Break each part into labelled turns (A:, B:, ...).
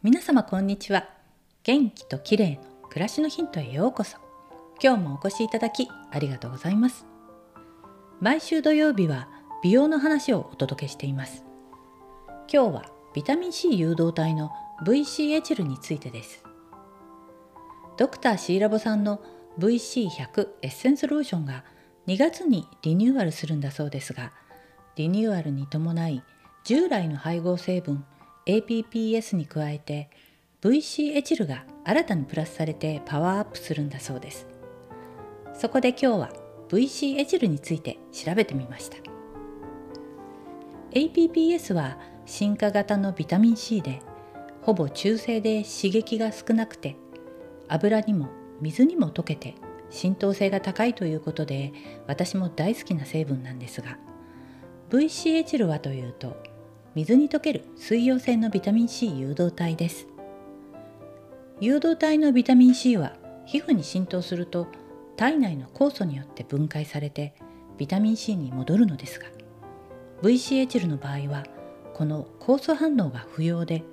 A: 皆様こんにちは。元気と綺麗の暮らしのヒントへようこそ。今日もお越しいただきありがとうございます。毎週土曜日は美容の話をお届けしています。今日はビタミン C 誘導体の VC エチルについてです。ドクターシーラボさんの VC100 エッセンスローションが2月にリニューアルするんだそうですがリニューアルに伴い従来の配合成分 APPS に加えて VC エチルが新たにプラスされてパワーアップするんだそうです。そこで今日は VC エチルについて調べてみました。APPS は進化型のビタミン C でほぼ中性で刺激が少なくて油にも水にも溶けて浸透性が高いということで私も大好きな成分なんですが VC エチルはというと水に溶ける水溶性のビタミン C 誘導体です。誘導体のビタミン C は皮膚に浸透すると体内の酵素によって分解されてビタミン C に戻るのですが VC エチルの場合はこの酵素反応が不要で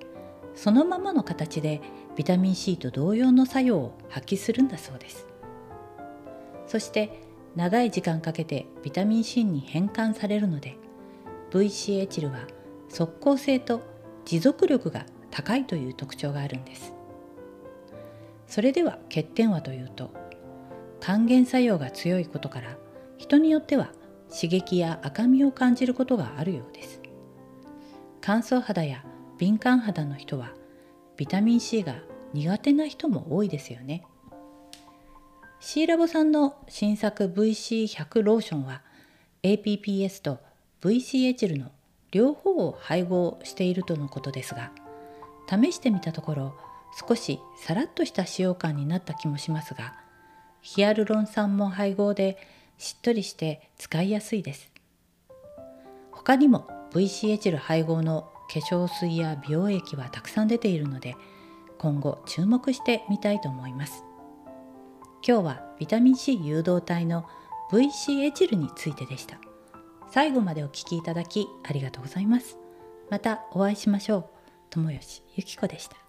A: そのままの形でビタミン C と同様の作用を発揮するんだそうです。そして長い時間かけてビタミン C に変換されるので VC エチルは即効性と持続力が高いという特徴があるんです。それでは欠点はというと還元作用が強いことから人によっては刺激や赤みを感じることがあるようです。乾燥肌や敏感肌の人はビタミン C が苦手な人も多いですよね。C ラボさんの新作 VC100 ローションは APPS と VC エチルの両方を配合しているとのことですが試してみたところ少しさらっとした使用感になった気もしますがヒアルロン酸も配合でしっとりして使いやすいです。他にも VC エチル配合の化粧水や美容液はたくさん出ているので今後注目してみたいと思います。今日はビタミン C 誘導体の VC エチルについてでした。最後までお聴きいただきありがとうございます。またお会いしましょう。友吉ゆき子でした。